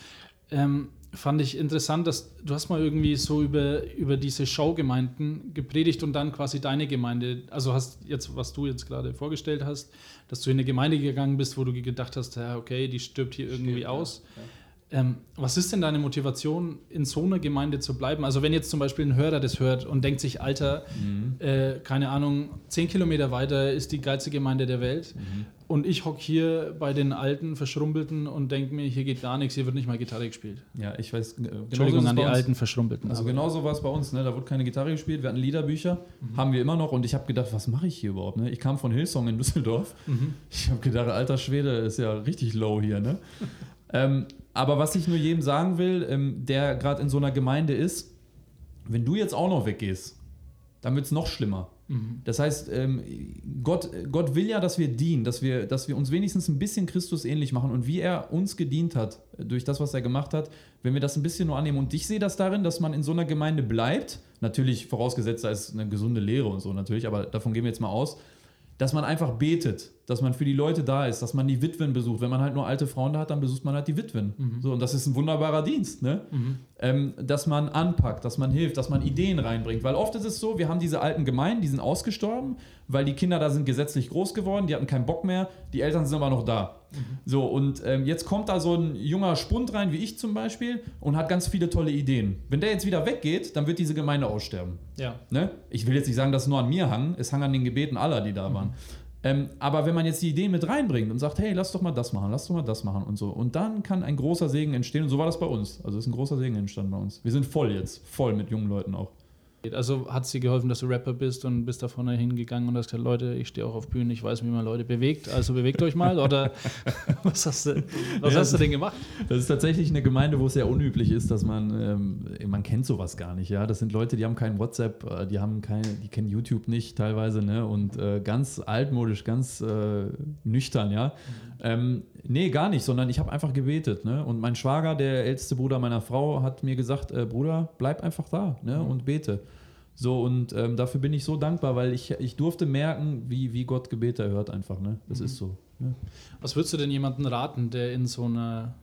ähm, fand ich interessant, dass du hast mal irgendwie so über, über diese Showgemeinden gepredigt und dann quasi deine Gemeinde, also hast jetzt, was du jetzt gerade vorgestellt hast, dass du in eine Gemeinde gegangen bist, wo du gedacht hast, ja, okay, die stirbt hier irgendwie aus. Ähm, was ist denn deine Motivation, in so einer Gemeinde zu bleiben? Also wenn jetzt zum Beispiel ein Hörer das hört und denkt sich, Alter, äh, keine Ahnung, zehn Kilometer weiter ist die geilste Gemeinde der Welt und ich hocke hier bei den alten, verschrumpelten und denke mir, hier geht gar nichts, hier wird nicht mal Gitarre gespielt. Ja, ich weiß. Äh, Entschuldigung an die alten, verschrumpelten. Also Aber- genauso war es bei uns, ne? Da wurde keine Gitarre gespielt, wir hatten Liederbücher, haben wir immer noch und ich habe gedacht, was mache ich hier überhaupt? Ne? Ich kam von Hillsong in Düsseldorf. Ich habe gedacht, alter Schwede, ist ja richtig low hier, ne? ähm, aber was ich nur jedem sagen will, ähm, der gerade in so einer Gemeinde ist, wenn du jetzt auch noch weggehst, dann wird es noch schlimmer. Das heißt, ähm, Gott, Gott will ja, dass wir dienen, dass wir, dass wir uns wenigstens ein bisschen Christus ähnlich machen und wie er uns gedient hat, durch das, was er gemacht hat, wenn wir das ein bisschen nur annehmen. Und ich sehe das darin, dass man in so einer Gemeinde bleibt, natürlich vorausgesetzt, da ist eine gesunde Lehre und so natürlich, aber davon gehen wir jetzt mal aus, dass man einfach betet, dass man für die Leute da ist, dass man die Witwen besucht. Wenn man halt nur alte Frauen da hat, dann besucht man halt die Witwen. So, und das ist ein wunderbarer Dienst, ne? ähm, dass man anpackt, dass man hilft, dass man Ideen reinbringt. Weil oft ist es so, wir haben diese alten Gemeinden, die sind ausgestorben, weil die Kinder da sind gesetzlich groß geworden, die hatten keinen Bock mehr, die Eltern sind aber noch da. So, und ähm, jetzt kommt da so ein junger Spund rein, wie ich zum Beispiel, und hat ganz viele tolle Ideen. Wenn der jetzt wieder weggeht, dann wird diese Gemeinde aussterben. ja. Ne? Ich will jetzt nicht sagen, dass es nur an mir hang, es hang an den Gebeten aller, die da waren. Ähm, aber wenn man jetzt die Ideen mit reinbringt und sagt, hey, lass doch mal das machen, lass doch mal das machen und so, und dann kann ein großer Segen entstehen. Und so war das bei uns. Also ist ein großer Segen entstanden bei uns. Wir sind voll jetzt, voll mit jungen Leuten auch. Also hat es dir geholfen, dass du Rapper bist und bist da vorne hingegangen und hast gesagt, Leute, ich stehe auch auf Bühnen, ich weiß, wie man Leute bewegt, also bewegt euch mal oder was hast du, was Ja, hast du denn gemacht? Das ist tatsächlich eine Gemeinde, wo es sehr unüblich ist, dass man, ähm, man kennt sowas gar nicht, ja. Das sind Leute, die haben kein WhatsApp, äh, die haben keine, die kennen YouTube nicht teilweise, ne? Und äh, ganz altmodisch, ganz äh, nüchtern, ja. Ähm, nee, gar nicht, sondern ich habe einfach gebetet, ne? Und mein Schwager, der älteste Bruder meiner Frau, hat mir gesagt, äh, Bruder, bleib einfach da, ne? Und bete. So, und ähm, dafür bin ich so dankbar, weil ich, ich durfte merken, wie, wie Gott Gebete erhört einfach, ne? Das ist so. Ne? Was würdest du denn jemandem raten, der in so einer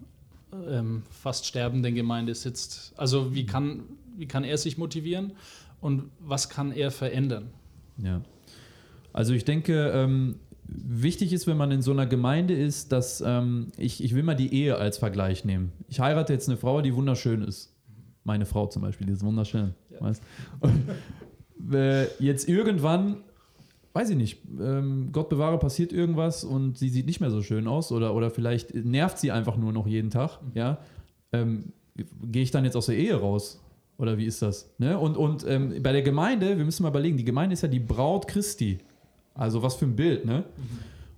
ähm, fast sterbenden Gemeinde sitzt? Also wie kann, wie kann er sich motivieren und was kann er verändern? Ja. Also ich denke, ähm, wichtig ist, wenn man in so einer Gemeinde ist, dass ähm, ich, ich will mal die Ehe als Vergleich nehmen. Ich heirate jetzt eine Frau, die wunderschön ist. Meine Frau zum Beispiel, die ist wunderschön. Weißt? Und, äh, jetzt irgendwann, weiß ich nicht, ähm, Gott bewahre, passiert irgendwas und sie sieht nicht mehr so schön aus oder, oder vielleicht nervt sie einfach nur noch jeden Tag. Ja? Ähm, Gehe ich dann jetzt aus der Ehe raus? Oder wie ist das? Ne? Und, und ähm, bei der Gemeinde, wir müssen mal überlegen, die Gemeinde ist ja die Braut Christi. Also was für ein Bild, ne?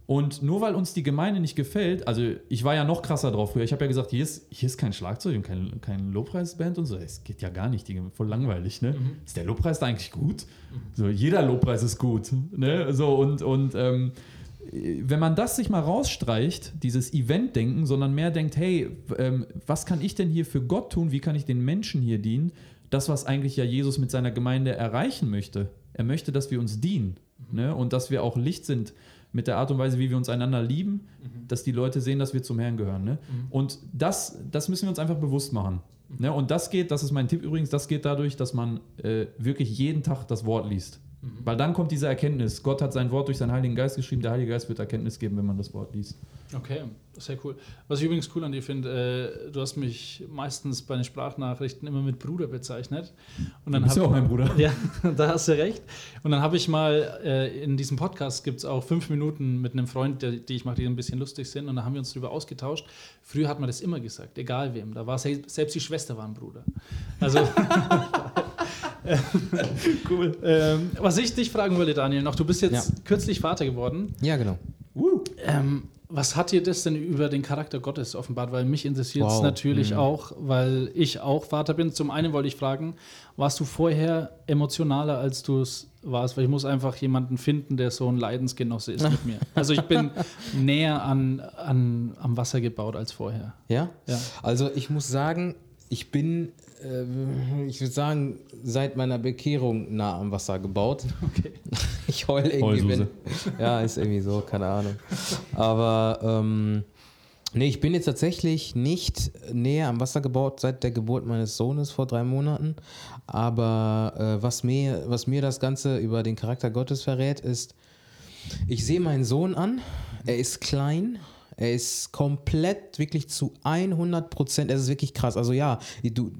Und nur weil uns die Gemeinde nicht gefällt, also ich war ja noch krasser drauf früher. Ich habe ja gesagt, hier ist, hier ist kein Schlagzeug und kein, kein Lobpreisband und so. Es geht ja gar nicht, die, voll langweilig, ne? Ist der Lobpreis da eigentlich gut? So, jeder Lobpreis ist gut, ne? So, und, und ähm, wenn man das sich mal rausstreicht, dieses Event-Denken, sondern mehr denkt, hey, ähm, was kann ich denn hier für Gott tun? Wie kann ich den Menschen hier dienen? Das, was eigentlich ja Jesus mit seiner Gemeinde erreichen möchte. Er möchte, dass wir uns dienen ne? und dass wir auch Licht sind mit der Art und Weise, wie wir uns einander lieben, dass die Leute sehen, dass wir zum Herrn gehören. Ne? Und das, das müssen wir uns einfach bewusst machen. Ne? Und das geht, das ist mein Tipp übrigens, das geht dadurch, dass man äh, wirklich jeden Tag das Wort liest. Weil dann kommt diese Erkenntnis. Gott hat sein Wort durch seinen Heiligen Geist geschrieben. Der Heilige Geist wird Erkenntnis geben, wenn man das Wort liest. Okay, sehr cool. Was ich übrigens cool an dir finde, äh, du hast mich meistens bei den Sprachnachrichten immer mit Bruder bezeichnet. Und dann Du bist ja auch mein Bruder. Ja, da hast du recht. Und dann habe ich mal, äh, in diesem Podcast gibt es auch fünf Minuten mit einem Freund, der, die ich mache, die ein bisschen lustig sind. Und da haben wir uns darüber ausgetauscht. Früher hat man das immer gesagt, egal wem. Da war se selbst die Schwester war ein Bruder. Also, Cool. ähm, was ich dich fragen wollte, Daniel, noch, du bist jetzt Ja. kürzlich Vater geworden. Ja, genau. Ähm, was hat dir das denn über den Charakter Gottes offenbart? Weil mich interessiert es Wow. natürlich Mhm. auch, weil ich auch Vater bin. Zum einen wollte ich fragen, warst du vorher emotionaler, als du es warst? Weil ich muss einfach jemanden finden, der so ein Leidensgenosse ist mit mir. Also ich bin näher an, an, am Wasser gebaut als vorher. Ja? Ja. Also ich muss sagen, ich bin, ich würde sagen, seit meiner Bekehrung nah am Wasser gebaut. Okay. Ich heul irgendwie. Wenn, ja, ist irgendwie so, keine Ahnung. Aber ähm, nee, ich bin jetzt tatsächlich nicht näher am Wasser gebaut seit der Geburt meines Sohnes vor drei Monaten. Aber äh, was, mir, was mir das Ganze über den Charakter Gottes verrät, ist, ich sehe meinen Sohn an, er ist klein, er ist komplett wirklich zu 100 Prozent, es ist wirklich krass. Also ja, du,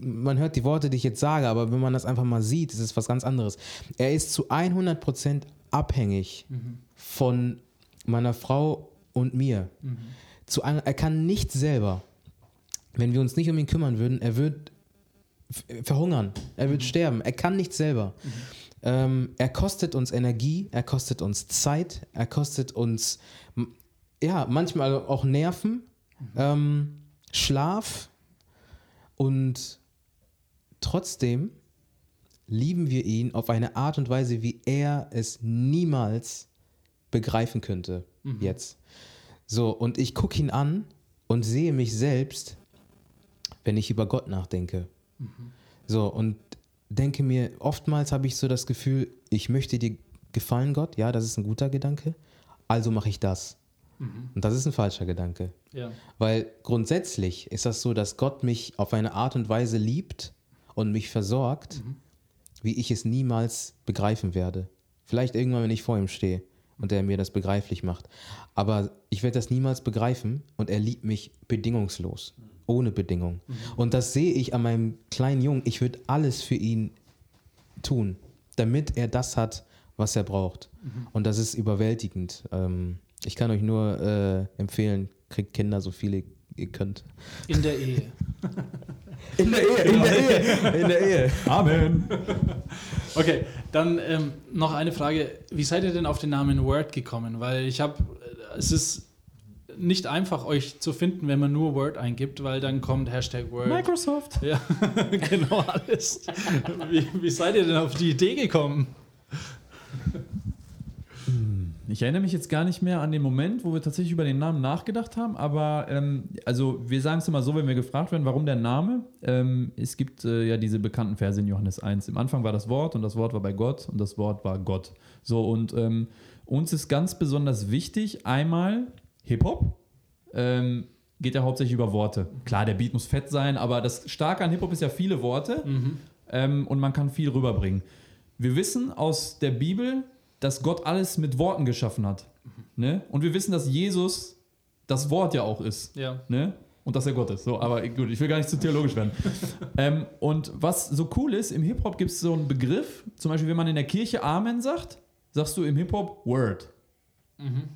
man hört die Worte, die ich jetzt sage, aber wenn man das einfach mal sieht, ist es was ganz anderes. Er ist zu 100 Prozent abhängig von meiner Frau und mir. Zu, ein- er kann nicht selber. Wenn wir uns nicht um ihn kümmern würden, er wird verhungern, er wird sterben, er kann nicht selber. Ähm, er kostet uns Energie, er kostet uns Zeit, er kostet uns ja manchmal auch Nerven, ähm, Schlaf und trotzdem lieben wir ihn auf eine Art und Weise, wie er es niemals begreifen könnte jetzt. So, und ich gucke ihn an und sehe mich selbst, wenn ich über Gott nachdenke. So, und denke mir, oftmals habe ich so das Gefühl, ich möchte dir gefallen, Gott, ja, das ist ein guter Gedanke, also mache ich das. Und das ist ein falscher Gedanke. Ja. Weil grundsätzlich ist das so, dass Gott mich auf eine Art und Weise liebt und mich versorgt, wie ich es niemals begreifen werde. Vielleicht irgendwann, wenn ich vor ihm stehe und er mir das begreiflich macht. Aber ich werde das niemals begreifen und er liebt mich bedingungslos, ohne Bedingung. Und das sehe ich an meinem kleinen Jungen. Ich würde alles für ihn tun, damit er das hat, was er braucht. Und das ist überwältigend. Ähm, ich kann euch nur äh, empfehlen, kriegt Kinder so viele ihr könnt. In der Ehe. In der Ehe, in der Ehe, in der Ehe. Amen. Okay, dann ähm, noch eine Frage. Wie seid ihr denn auf den Namen Word gekommen? Weil ich habe, es ist nicht einfach, euch zu finden, wenn man nur Word eingibt, weil dann kommt Hashtag Word. Microsoft. Ja, genau alles. Wie, wie seid ihr denn auf die Idee gekommen? Ich erinnere mich jetzt gar nicht mehr an den Moment, wo wir tatsächlich über den Namen nachgedacht haben, aber ähm, also wir sagen es immer so, wenn wir gefragt werden, warum der Name. Ähm, es gibt äh, ja diese bekannten Verse in Johannes 1. Im Anfang war das Wort und das Wort war bei Gott und das Wort war Gott. So und ähm, uns ist ganz besonders wichtig, einmal Hip-Hop. Ähm, geht ja hauptsächlich über Worte. Klar, der Beat muss fett sein, aber das Starke an Hip-Hop ist ja viele Worte ähm, und man kann viel rüberbringen. Wir wissen aus der Bibel, dass Gott alles mit Worten geschaffen hat. Ne? Und wir wissen, dass Jesus das Wort ja auch ist. Ja. Ne? Und dass er Gott ist. So, aber gut, ich will gar nicht zu theologisch werden. ähm, und was so cool ist, im Hip-Hop gibt es so einen Begriff, zum Beispiel, wenn man in der Kirche Amen sagt, sagst du im Hip-Hop Word.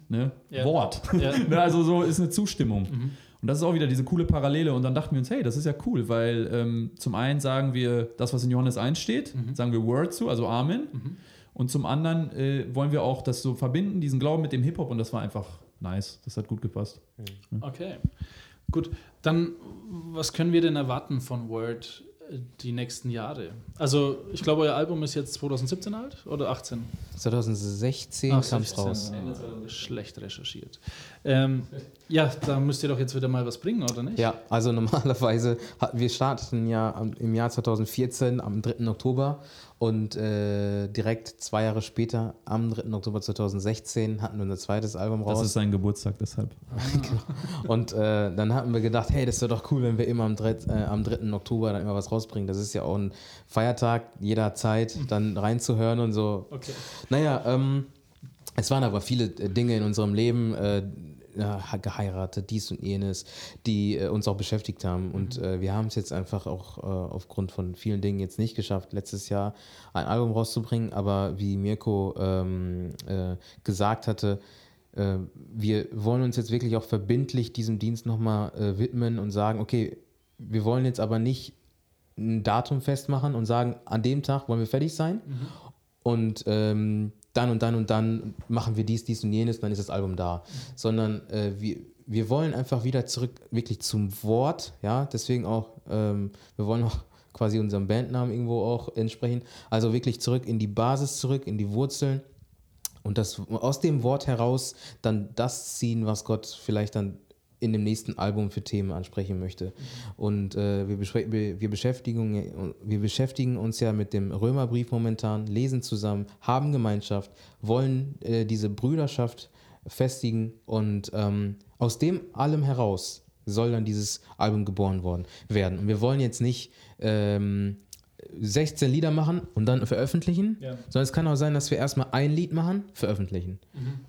Ne? Ja. Wort. Ja. ne? Also so ist eine Zustimmung. Und das ist auch wieder diese coole Parallele. Und dann dachten wir uns, hey, das ist ja cool, weil ähm, zum einen sagen wir das, was in Johannes 1 steht, sagen wir Word zu, also Amen. Und zum anderen äh, wollen wir auch das so verbinden, diesen Glauben mit dem Hip-Hop. Und das war einfach nice. Das hat gut gepasst. Okay. Gut, dann was können wir denn erwarten von Word äh, die nächsten Jahre? Also, ich glaube, euer Album ist jetzt 2017 alt oder 18? 2016 Ach, kam es raus. Ende 2000 Schlecht recherchiert. Ähm, ja, da müsst ihr doch jetzt wieder mal was bringen, oder nicht? Ja, also normalerweise, wir starten ja im Jahr 2014 am 3. Oktober und äh, direkt zwei Jahre später, am 3. Oktober 2016, hatten wir unser zweites Album raus. Das ist sein Geburtstag, deshalb. Und äh, dann hatten wir gedacht, hey, das wäre doch cool, wenn wir immer am, 3., äh, am 3. Oktober dann immer was rausbringen. Das ist ja auch ein Feiertag, jeder Zeit, dann reinzuhören und so. Okay. Naja, ähm, es waren aber viele äh, Dinge in unserem Leben, äh, geheiratet, dies und jenes, die äh, uns auch beschäftigt haben. Und äh, wir haben es jetzt einfach auch äh, aufgrund von vielen Dingen jetzt nicht geschafft, letztes Jahr ein Album rauszubringen. Aber wie Mirko ähm, äh, gesagt hatte, äh, wir wollen uns jetzt wirklich auch verbindlich diesem Dienst nochmal äh, widmen und sagen, okay, wir wollen jetzt aber nicht ein Datum festmachen und sagen, an dem Tag wollen wir fertig sein und ähm, dann und dann und dann machen wir dies, dies und jenes, dann ist das Album da. Sondern äh, wir, wir wollen einfach wieder zurück wirklich zum Wort, ja, deswegen auch, ähm, wir wollen auch quasi unserem Bandnamen irgendwo auch entsprechen. Also wirklich zurück in die Basis, zurück in die Wurzeln und das aus dem Wort heraus dann das ziehen, was Gott vielleicht dann in dem nächsten Album für Themen ansprechen möchte. Und äh, wir, wir, beschäftigen, wir beschäftigen uns ja mit dem Römerbrief momentan, lesen zusammen, haben Gemeinschaft, wollen äh, diese Brüderschaft festigen und ähm, aus dem allem heraus soll dann dieses Album geboren worden werden. Und wir wollen jetzt nicht ähm, 16 Lieder machen und dann veröffentlichen, Ja. sondern es kann auch sein, dass wir erstmal ein Lied machen, veröffentlichen.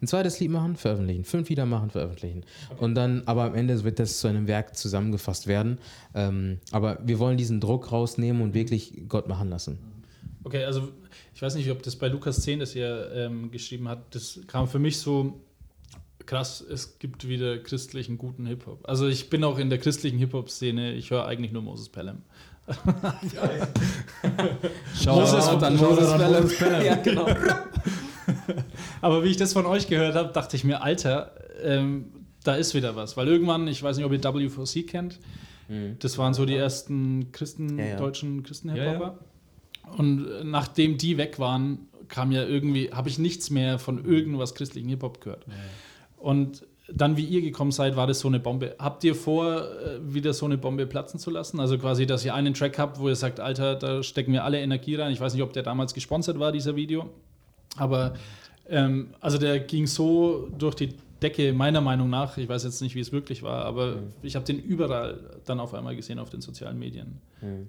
Ein zweites Lied machen, veröffentlichen. Fünf Lieder machen, veröffentlichen. Und dann, aber am Ende wird das zu einem Werk zusammengefasst werden. Ähm, aber wir wollen diesen Druck rausnehmen und wirklich Gott machen lassen. Okay, also ich weiß nicht, ob das bei Lukas 10, das er ähm, geschrieben hat, das kam für mich so krass, es gibt wieder christlichen guten Hip-Hop. Also ich bin auch in der christlichen Hip-Hop-Szene, ich höre eigentlich nur Moses Pelham. Moses- an Moses Pelham. Ja, genau. Aber wie ich das von euch gehört habe, dachte ich mir, Alter, ähm, da ist wieder was. Weil irgendwann, ich weiß nicht, ob ihr W4C kennt, das waren so die ersten Christen, Ja, ja. deutschen Christen-Hip-Hopper. Und äh, nachdem die weg waren, kam ja irgendwie, habe ich nichts mehr von irgendwas christlichen Hip-Hop gehört. Und dann, wie ihr gekommen seid, war das so eine Bombe. Habt ihr vor, äh, wieder so eine Bombe platzen zu lassen? Also quasi, dass ihr einen Track habt, wo ihr sagt, Alter, da stecken wir alle Energie rein. Ich weiß nicht, ob der damals gesponsert war, dieser Video. Aber ähm, also der ging so durch die Decke, meiner Meinung nach. Ich weiß jetzt nicht, wie es wirklich war, aber ich habe den überall dann auf einmal gesehen auf den sozialen Medien.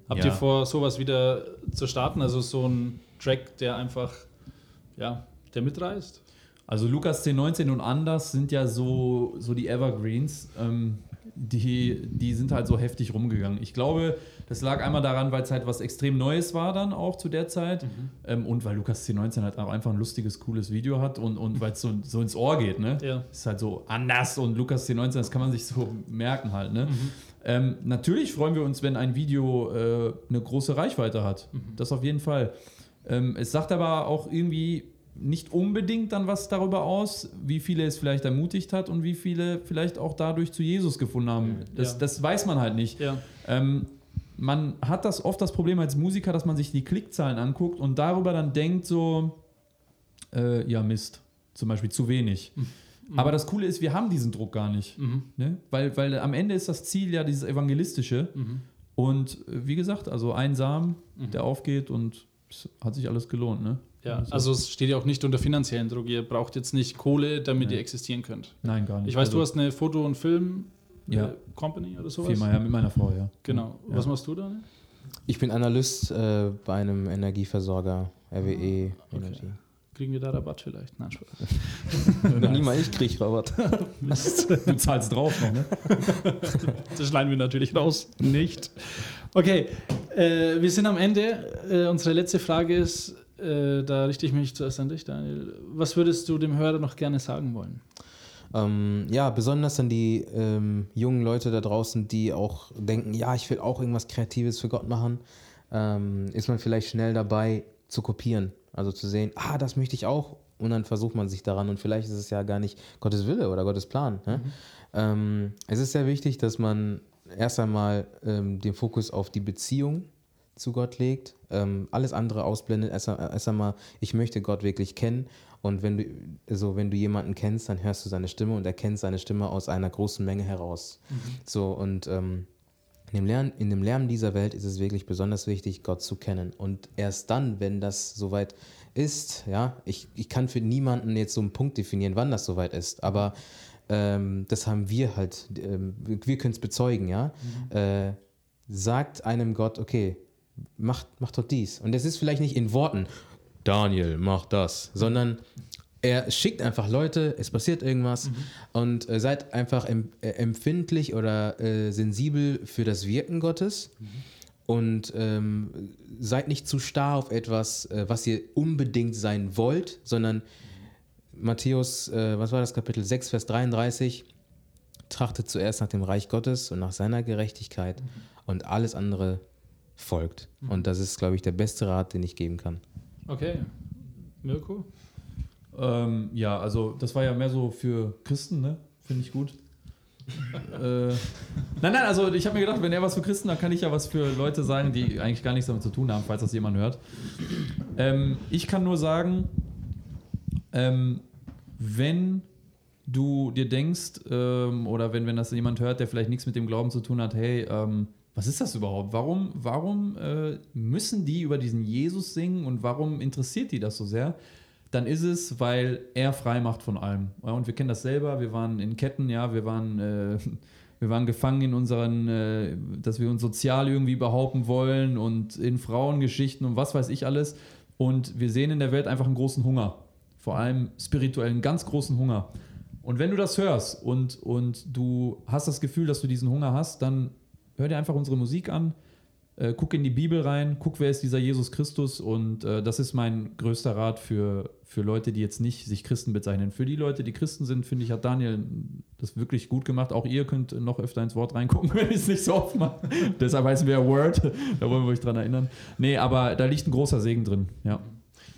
Habt Ja. ihr vor, sowas wieder zu starten? Also so ein Track, der einfach, ja, der mitreißt? Also Lukas 1019 und Anders sind ja so, so die Evergreens, ähm, die, die sind halt so heftig rumgegangen. Ich glaube, das lag einmal daran, weil es halt was extrem Neues war dann auch zu der Zeit ähm, und weil Lukas 1019 halt auch einfach ein lustiges, cooles Video hat und, und weil es so, so ins Ohr geht, ne? Ja. Ist halt so anders und Lukas 1019, das kann man sich so merken halt, ne? Ähm, natürlich freuen wir uns, wenn ein Video äh, eine große Reichweite hat. Das auf jeden Fall. Ähm, es sagt aber auch irgendwie nicht unbedingt dann was darüber aus, wie viele es vielleicht ermutigt hat und wie viele vielleicht auch dadurch zu Jesus gefunden haben. Das, Ja. das weiß man halt nicht. Ja. Ähm, man hat das oft das Problem als Musiker, dass man sich die Klickzahlen anguckt und darüber dann denkt so, äh, ja Mist, zum Beispiel zu wenig. Aber das Coole ist, wir haben diesen Druck gar nicht. Ne? Weil, weil am Ende ist das Ziel ja dieses Evangelistische. Und äh, wie gesagt, also ein Samen, der aufgeht und hat sich alles gelohnt. Ne? Ja, also es steht ja auch nicht unter finanziellen Druck. Ihr braucht jetzt nicht Kohle, damit ihr existieren könnt. Nein, gar nicht. Ich weiß, also, du hast eine Foto- und Film Ja. Company oder sowas. Viermal ja, mit meiner Frau, ja. Genau. Ja. Was machst du da? Ich bin Analyst äh, bei einem Energieversorger, RWE Energy. Kriegen wir da Rabatt vielleicht? Nein, Spaß. Nie mal ich krieg Rabatt. Du zahlst drauf noch, ne? Das schneiden wir natürlich raus. Nicht. Okay, äh, wir sind am Ende. Äh, unsere letzte Frage ist, äh, da richte ich mich zuerst an dich, Daniel. Was würdest du dem Hörer noch gerne sagen wollen? Ähm, ja, besonders an die ähm, jungen Leute da draußen, die auch denken, ja, ich will auch irgendwas Kreatives für Gott machen, ähm, ist man vielleicht schnell dabei zu kopieren. Also zu sehen, ah, das möchte ich auch. Und dann versucht man sich daran und vielleicht ist es ja gar nicht Gottes Wille oder Gottes Plan. Ne? Ähm, es ist sehr wichtig, dass man erst einmal ähm, den Fokus auf die Beziehung zu Gott legt, ähm, alles andere ausblendet, erst, erst einmal, ich möchte Gott wirklich kennen. Und wenn du, also wenn du jemanden kennst, dann hörst du seine Stimme und erkennst seine Stimme aus einer großen Menge heraus. Mhm. So, und ähm, in, dem Lernen, in dem Lernen dieser Welt ist es wirklich besonders wichtig, Gott zu kennen. Und erst dann, wenn das soweit ist, ja, ich, ich kann für niemanden jetzt so einen Punkt definieren, wann das soweit ist, aber ähm, das haben wir halt, ähm, wir können es bezeugen, ja. Mhm. Äh, sagt einem Gott, okay, mach, mach doch dies. Und das ist vielleicht nicht in Worten, Daniel, mach das, sondern er schickt einfach Leute, es passiert irgendwas mhm. und äh, seid einfach em äh, empfindlich oder äh, sensibel für das Wirken Gottes mhm. und ähm, seid nicht zu starr auf etwas, äh, was ihr unbedingt sein wollt, sondern Matthäus, äh, was war das, Kapitel 6, Vers 33, trachtet zuerst nach dem Reich Gottes und nach seiner Gerechtigkeit mhm. und alles andere folgt. Mhm. Und das ist, glaube ich, der beste Rat, den ich geben kann. Okay. Mirko? Ähm, ja, also das war ja mehr so für Christen, ne? Finde ich gut. äh, nein, nein, also ich habe mir gedacht, wenn er was für Christen, dann kann ich ja was für Leute sagen, die eigentlich gar nichts damit zu tun haben, falls das jemand hört. Ähm, ich kann nur sagen, ähm, wenn du dir denkst, ähm, oder wenn, wenn das jemand hört, der vielleicht nichts mit dem Glauben zu tun hat, hey, ähm, was ist das überhaupt? Warum, warum äh, müssen die über diesen Jesus singen und warum interessiert die das so sehr? Dann ist es, weil er frei macht von allem. Ja, und wir kennen das selber, wir waren in Ketten, ja, wir waren, äh, wir waren gefangen in unseren, äh, dass wir uns sozial irgendwie behaupten wollen und in Frauengeschichten und was weiß ich alles. Und wir sehen in der Welt einfach einen großen Hunger. Vor allem spirituellen, ganz großen Hunger. Und wenn du das hörst und, und du hast das Gefühl, dass du diesen Hunger hast, dann hör dir einfach unsere Musik an, äh, guck in die Bibel rein, guck, wer ist dieser Jesus Christus und äh, das ist mein größter Rat für, für Leute, die jetzt nicht sich Christen bezeichnen. Für die Leute, die Christen sind, finde ich, hat Daniel das wirklich gut gemacht. Auch ihr könnt noch öfter ins Wort reingucken, wenn ich es nicht so oft mache. Deshalb heißen wir Word, da wollen wir euch dran erinnern. Nee, aber da liegt ein großer Segen drin, ja.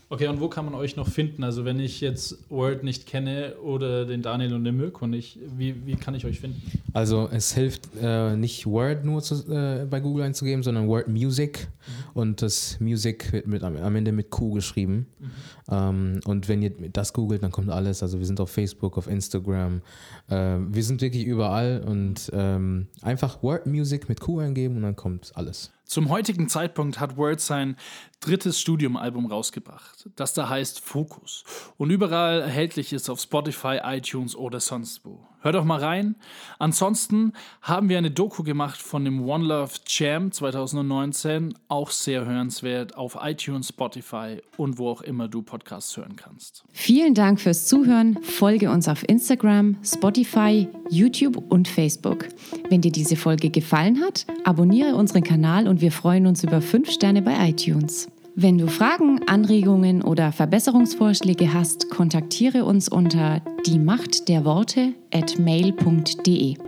Okay, und wo kann man euch noch finden? Also wenn ich jetzt Word nicht kenne oder den Daniel und den Mirko nicht, wie, wie kann ich euch finden? Also es hilft äh, nicht Word nur zu, äh, bei Google einzugeben, sondern Word Music mhm. und das Music wird mit, am Ende mit Q geschrieben. Mhm. Ähm, und wenn ihr das googelt, dann kommt alles. Also wir sind auf Facebook, auf Instagram, äh, wir sind wirklich überall und ähm, einfach Word Music mit Q eingeben und dann kommt alles. Zum heutigen Zeitpunkt hat Word sein drittes Studiumalbum rausgebracht, das da heißt Focus und überall erhältlich ist auf Spotify, iTunes oder sonst wo. Hör doch mal rein. Ansonsten haben wir eine Doku gemacht von dem One Love Jam 2019, auch sehr hörenswert auf iTunes, Spotify und wo auch immer du Podcasts hören kannst. Vielen Dank fürs Zuhören. Folge uns auf Instagram, Spotify, YouTube und Facebook. Wenn dir diese Folge gefallen hat, abonniere unseren Kanal und wir freuen uns über 5 Sterne bei iTunes. Wenn du Fragen, Anregungen oder Verbesserungsvorschläge hast, kontaktiere uns unter die Macht der Worte at mail.de.